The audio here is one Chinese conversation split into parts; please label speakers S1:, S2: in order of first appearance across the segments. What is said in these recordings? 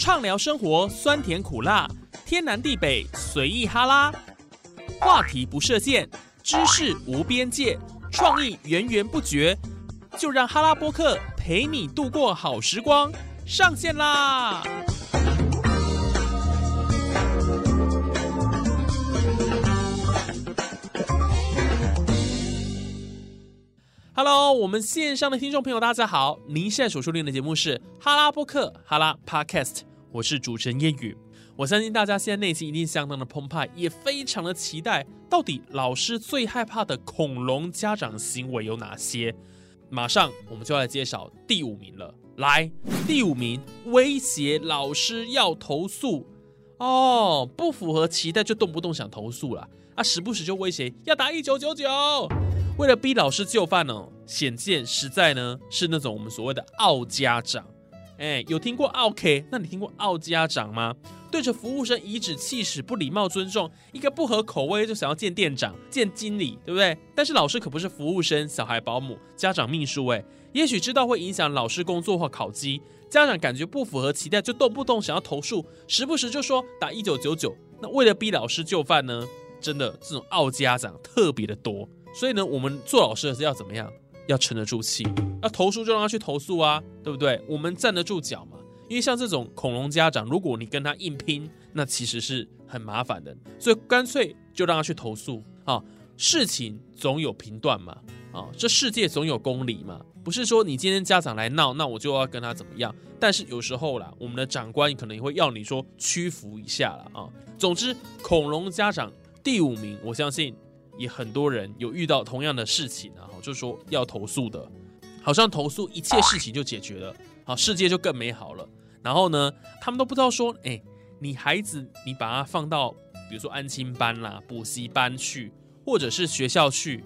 S1: 畅聊生活酸甜苦辣，天南地北随意哈拉，话题不设限，知识无边界，创意源源不绝，就让哈拉播客陪你度过好时光，上线啦！Hello，我们线上的听众朋友，大家好！您现在所收听的节目是哈拉播客哈拉 Podcast，我是主持人叶宇。我相信大家现在内心一定相当的澎湃，也非常的期待，到底老师最害怕的恐龙家长行为有哪些？马上我们就来介绍第五名了。来，第五名，威胁老师要投诉哦，不符合期待就动不动想投诉了啊，时不时就威胁要打一九九九。为了逼老师就范哦，显见实在呢是那种我们所谓的傲家长。哎，有听过傲 K？那你听过傲家长吗？对着服务生颐指气使、不礼貌尊重，一个不合口味就想要见店长、见经理，对不对？但是老师可不是服务生、小孩保姆、家长秘书哎，也许知道会影响老师工作或考绩，家长感觉不符合期待，就动不动想要投诉，时不时就说打一九九九。那为了逼老师就范呢，真的这种傲家长特别的多。所以呢，我们做老师的是要怎么样？要沉得住气。要投诉就让他去投诉啊，对不对？我们站得住脚嘛。因为像这种恐龙家长，如果你跟他硬拼，那其实是很麻烦的。所以干脆就让他去投诉啊。事情总有评断嘛，啊，这世界总有公理嘛。不是说你今天家长来闹，那我就要跟他怎么样。但是有时候啦，我们的长官可能也会要你说屈服一下了啊。总之，恐龙家长第五名，我相信。也很多人有遇到同样的事情啊，就说要投诉的，好像投诉一切事情就解决了，好世界就更美好了。然后呢，他们都不知道说，哎，你孩子你把他放到比如说安亲班啦、补习班去，或者是学校去，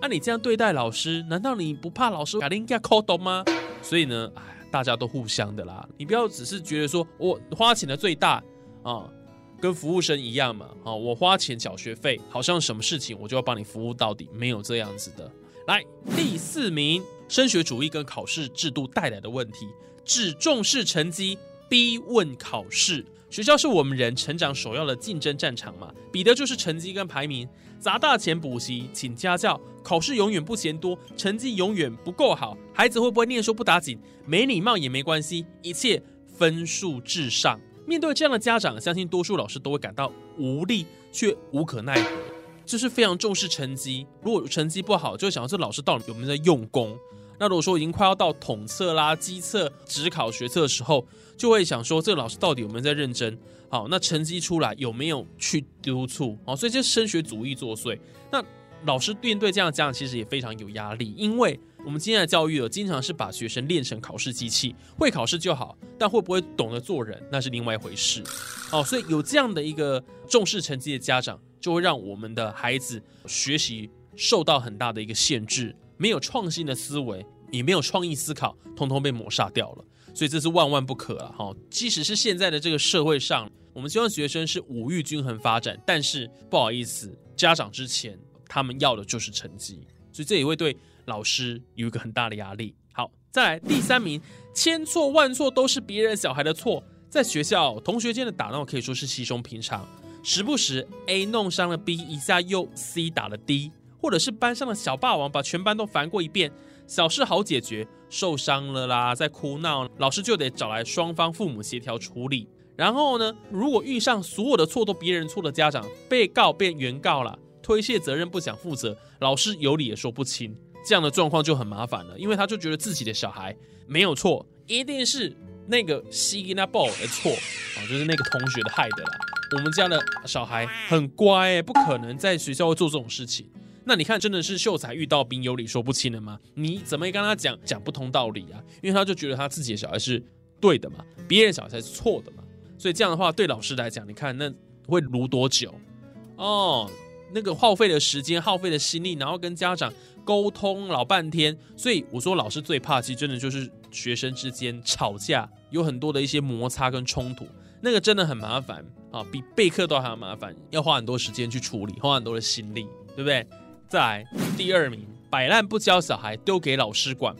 S1: 那你这样对待老师，难道你不怕老师把你给扣懂吗？所以呢，哎，大家都互相的啦，你不要只是觉得说我花钱的最大啊。跟服务生一样嘛，啊，我花钱缴学费，好像什么事情我就要帮你服务到底，没有这样子的。来，第四名，升学主义跟考试制度带来的问题，只重视成绩，逼问考试。学校是我们人成长首要的竞争战场嘛，比的就是成绩跟排名。砸大钱补习，请家教，考试永远不嫌多，成绩永远不够好，孩子会不会念书不打紧，没礼貌也没关系，一切分数至上。面对这样的家长，相信多数老师都会感到无力，却无可奈何，就是非常重视成绩。如果成绩不好，就想到这老师到底有没有在用功。那如果说已经快要到统测啦、机测、职考、学测的时候，就会想说这个老师到底有没有在认真？好，那成绩出来有没有去督促？好，所以这升学主义作祟。那老师面对这样的家长，其实也非常有压力，因为。我们今天的教育哦，经常是把学生练成考试机器，会考试就好，但会不会懂得做人，那是另外一回事。哦，所以有这样的一个重视成绩的家长，就会让我们的孩子学习受到很大的一个限制，没有创新的思维，也没有创意思考，通通被抹杀掉了。所以这是万万不可了哈。即使是现在的这个社会上，我们希望学生是五育均衡发展，但是不好意思，家长之前他们要的就是成绩，所以这也会对。老师有一个很大的压力。好，再来第三名，千错万错都是别人小孩的错。在学校，同学间的打闹可以说是稀松平常，时不时 A 弄伤了 B，一下又 C 打了 D，或者是班上的小霸王把全班都烦过一遍，小事好解决，受伤了啦，在哭闹，老师就得找来双方父母协调处理。然后呢，如果遇上所有的错都别人错的家长，被告变原告了，推卸责任不想负责，老师有理也说不清。这样的状况就很麻烦了，因为他就觉得自己的小孩没有错，一定是那个西那鲍的错啊，就是那个同学的害的啦。我们家的小孩很乖，不可能在学校会做这种事情。那你看，真的是秀才遇到兵，有理说不清了吗？你怎么跟他讲讲不通道理啊？因为他就觉得他自己的小孩是对的嘛，别人小孩是错的嘛。所以这样的话，对老师来讲，你看那会撸多久哦？那个耗费的时间、耗费的心力，然后跟家长。沟通老半天，所以我说老师最怕，其实真的就是学生之间吵架，有很多的一些摩擦跟冲突，那个真的很麻烦啊，比备课都还要麻烦，要花很多时间去处理，花很多的心力，对不对？再来第二名，摆烂不教小孩，丢给老师管。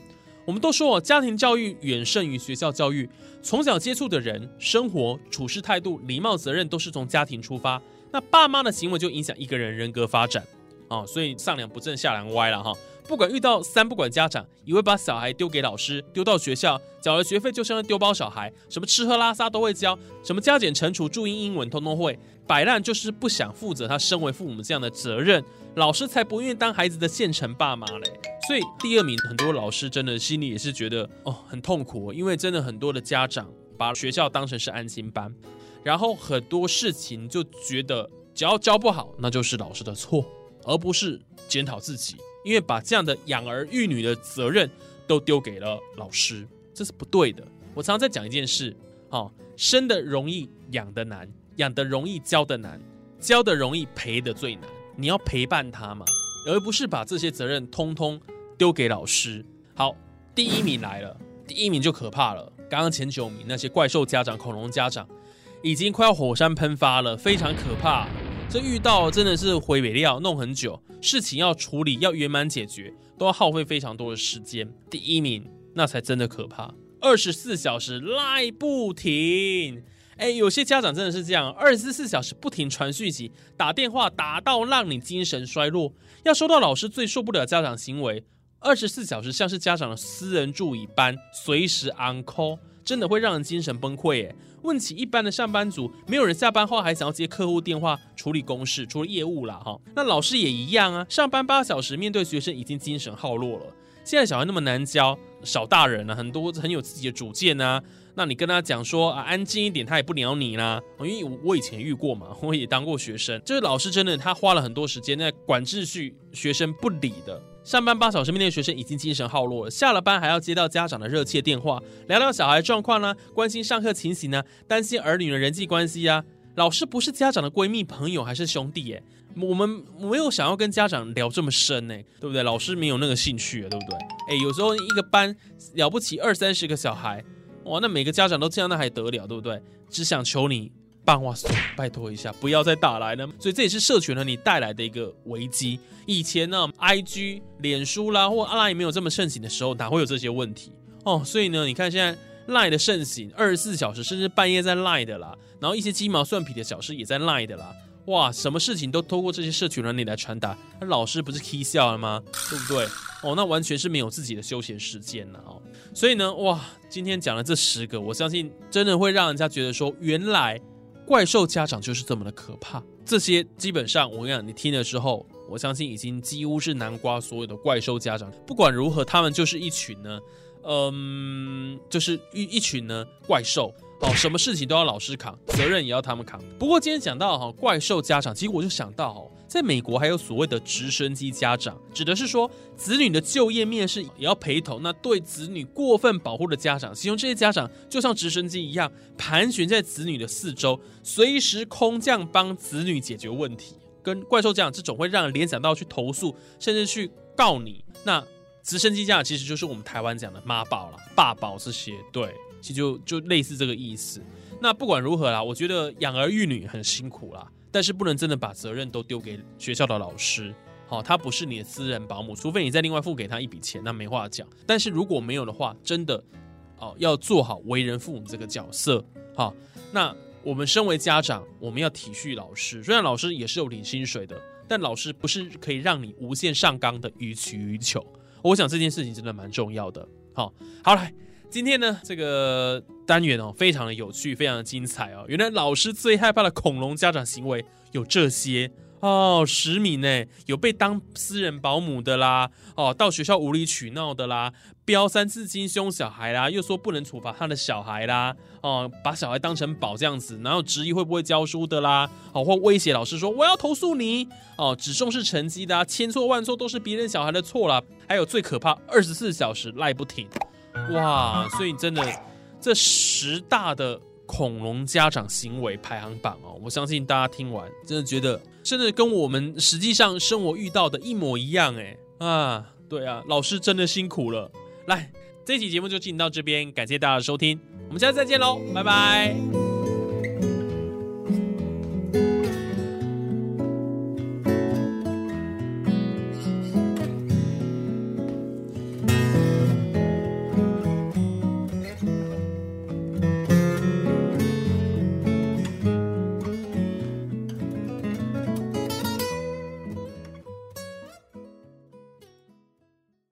S1: 我们都说家庭教育远胜于学校教育，从小接触的人、生活、处事态度、礼貌、责任都是从家庭出发。那爸妈的行为就影响一个人人格发展啊，所以上梁不正下梁歪了哈。不管遇到三不管家长，以为把小孩丢给老师，丢到学校缴了学费就像丢包小孩，什么吃喝拉撒都会教，什么加减乘除注音英文通通会，摆烂就是不想负责他身为父母这样的责任，老师才不愿意当孩子的现成爸妈嘞。所以第二名，很多老师真的心里也是觉得哦很痛苦，因为真的很多的家长把学校当成是安心班，然后很多事情就觉得只要教不好，那就是老师的错，而不是检讨自己。因为把这样的养儿育女的责任都丢给了老师，这是不对的。我常常在讲一件事，哦，生的容易养的难，养的容易教的难，教的容易陪的最难。你要陪伴他嘛，而不是把这些责任通通丢给老师。好，第一名来了，第一名就可怕了。刚刚前九名那些怪兽家长、恐龙家长，已经快要火山喷发了，非常可怕。这遇到真的是回北料，弄很久，事情要处理要圆满解决，都要耗费非常多的时间。第一名那才真的可怕，二十四小时赖不停。哎，有些家长真的是这样，二十四小时不停传讯息、打电话，打到让你精神衰弱。要说到老师最受不了家长行为，二十四小时像是家长的私人助理般，随时 on call，真的会让人精神崩溃。哎。问起一般的上班族，没有人下班后还想要接客户电话、处理公事、除了业务啦，哈。那老师也一样啊，上班八小时，面对学生已经精神耗弱了。现在小孩那么难教，少大人啊，很多很有自己的主见啊。那你跟他讲说啊，安静一点，他也不鸟你啦。因为我我以前遇过嘛，我也当过学生，就是老师真的他花了很多时间在管秩序，学生不理的。上班八小时，面对学生已经精神耗落了，下了班还要接到家长的热切电话，聊聊小孩状况呢，关心上课情形呢，担心儿女的人际关系啊。老师不是家长的闺蜜、朋友还是兄弟？耶？我们没有想要跟家长聊这么深呢，对不对？老师没有那个兴趣，对不对？哎，有时候一个班了不起二三十个小孩，哇，那每个家长都这样，那还得了，对不对？只想求你。办话拜托一下，不要再打来了。所以这也是社群了你带来的一个危机。以前呢，IG、脸书啦，或阿拉也没有这么盛行的时候，哪会有这些问题哦？所以呢，你看现在赖的盛行，二十四小时甚至半夜在赖的啦，然后一些鸡毛蒜皮的小事也在赖的啦。哇，什么事情都透过这些社群软体来传达，那老师不是 k 笑了吗？对不对？哦，那完全是没有自己的休闲时间了哦。所以呢，哇，今天讲了这十个，我相信真的会让人家觉得说，原来。怪兽家长就是这么的可怕，这些基本上我跟你讲，你听了之后，我相信已经几乎是南瓜所有的怪兽家长。不管如何，他们就是一群呢，嗯，就是一一群呢怪兽。哦，什么事情都要老师扛，责任也要他们扛。不过今天讲到哈怪兽家长，其实我就想到哦。在美国还有所谓的直升机家长，指的是说子女的就业面试也要陪同。那对子女过分保护的家长，形容这些家长就像直升机一样盘旋在子女的四周，随时空降帮子女解决问题。跟怪兽家长这种会让人联想到去投诉，甚至去告你。那直升机家长其实就是我们台湾讲的妈宝了、爸宝这些，对，其实就就类似这个意思。那不管如何啦，我觉得养儿育女很辛苦啦。但是不能真的把责任都丢给学校的老师，好，他不是你的私人保姆，除非你再另外付给他一笔钱，那没话讲。但是如果没有的话，真的，哦，要做好为人父母这个角色，好，那我们身为家长，我们要体恤老师，虽然老师也是有领薪水的，但老师不是可以让你无限上纲的予取予求。我想这件事情真的蛮重要的，好，好来。今天呢，这个单元哦，非常的有趣，非常的精彩哦。原来老师最害怕的恐龙家长行为有这些哦，十名呢，有被当私人保姆的啦，哦，到学校无理取闹的啦，飙三字经凶小孩啦，又说不能处罚他的小孩啦，哦，把小孩当成宝这样子，然后质疑会不会教书的啦，哦，或威胁老师说我要投诉你，哦，只重视成绩的，啊千错万错都是别人小孩的错啦，还有最可怕，二十四小时赖不停。哇，所以真的，这十大的恐龙家长行为排行榜哦，我相信大家听完真的觉得，真的跟我们实际上生活遇到的一模一样哎啊，对啊，老师真的辛苦了。来，这期节目就进行到这边，感谢大家的收听，我们下次再见喽，拜拜。